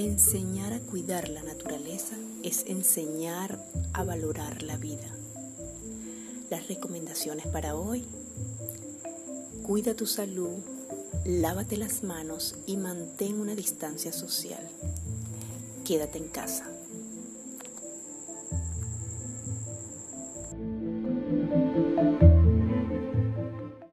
Enseñar a cuidar la naturaleza es enseñar a valorar la vida. Las recomendaciones para hoy. Cuida tu salud, lávate las manos y mantén una distancia social. Quédate en casa.